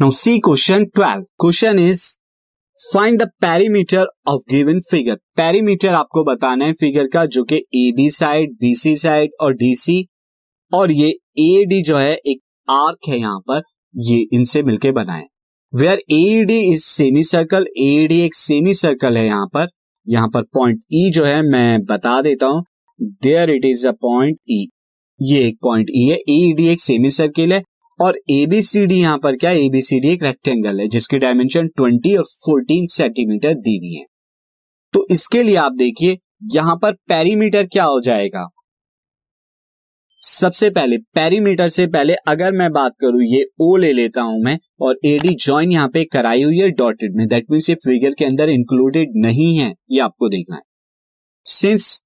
Now C question twelve question is find the perimeter of given figure perimeter आपको बताना है figure का, जो कि A B side B C side और डी सी और ये ए डी जो है, एक आर्क है यहाँ पर, ये इनसे मिलके बनाए where A D is semi circle A D एक सेमी सर्कल है यहाँ पर। यहाँ पर पॉइंट ई e जो है, मैं बता देता हूँ। There it is a point E ये एक पॉइंट ई e है। ए डी एक सेमी सर्किल है। और एबीसीडी यहाँ पर क्या एबीसीडी एक रेक्टेंगल है, जिसकी डायमेंशन 20 और 14 सेंटीमीटर दी हुई है। तो इसके लिए आप देखिए, यहाँ पर पेरीमीटर क्या हो जाएगा? सबसे पहले पेरीमीटर से पहले अगर मैं बात करूँ, ये ओ ले लेता हूँ मैं, और एडी ज्वाइन यहाँ पे कराई हुई है डॉटेड में। दैट मीन्स ये फिगर के अंदर इंक्लूडेड नहीं है, ये आपको देखना है। सिंस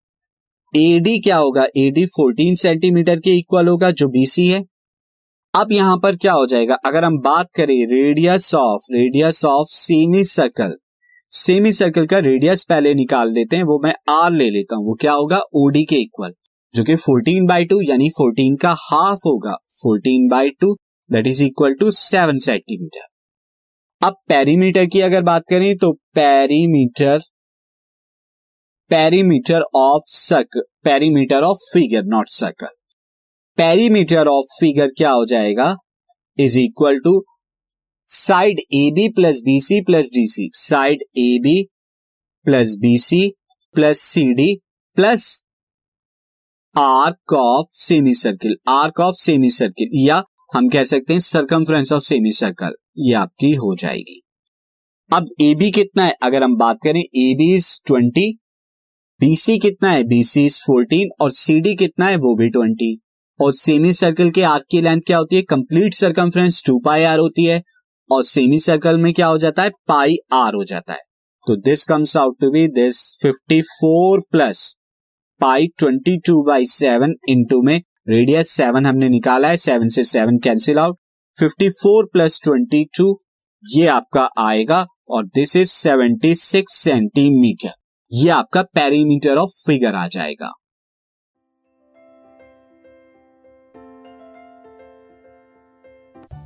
एडी क्या होगा? एडी 14 सेंटीमीटर के इक्वल होगा, जो बीसी है। अब यहाँ पर क्या हो जाएगा? अगर हम बात करें radius of radius of semicircle semicircle का रेडियस पहले निकाल देते हैं, वो मैं आर ले लेता हूँ। वो क्या होगा? ओडी के इक्वल जो कि 14 बाई टू यानी 14 का हाफ़ होगा। 14 by two that is equal to seven centimetre अब पेरीमीटर की अगर बात करें तो perimeter perimeter of circle perimeter of figure not circle perimeter of figure क्या हो जाएगा? Is equal to side A B plus B C plus D C side A B plus B C plus C D plus arc of semicircle arc of semicircle या हम कह सकते हैं circumference of semi circle ये आपकी हो जाएगी। अब ए बी कितना है? अगर हम बात करें A B is twenty BC कितना है? बीसी इज़ फोर्टीन और सी डी कितना है? वो भी ट्वेंटी और सेमी सर्कल के आर्क की लेंथ क्या होती है? Complete circumference two pi R होती है और सेमी सर्कल में क्या हो जाता है? पाई आर हो जाता है। तो this comes out to be this 54 plus pi 22 two by seven into में रेडियस सेवन हमने निकाला है। सेवन से सेवन कैंसिल आउट 54 प्लस 22 ये आपका आएगा और दिस इज़ 76 सेंटीमीटर ये आपका पेरीमीटर ऑफ़ फिगर आ जाएगा।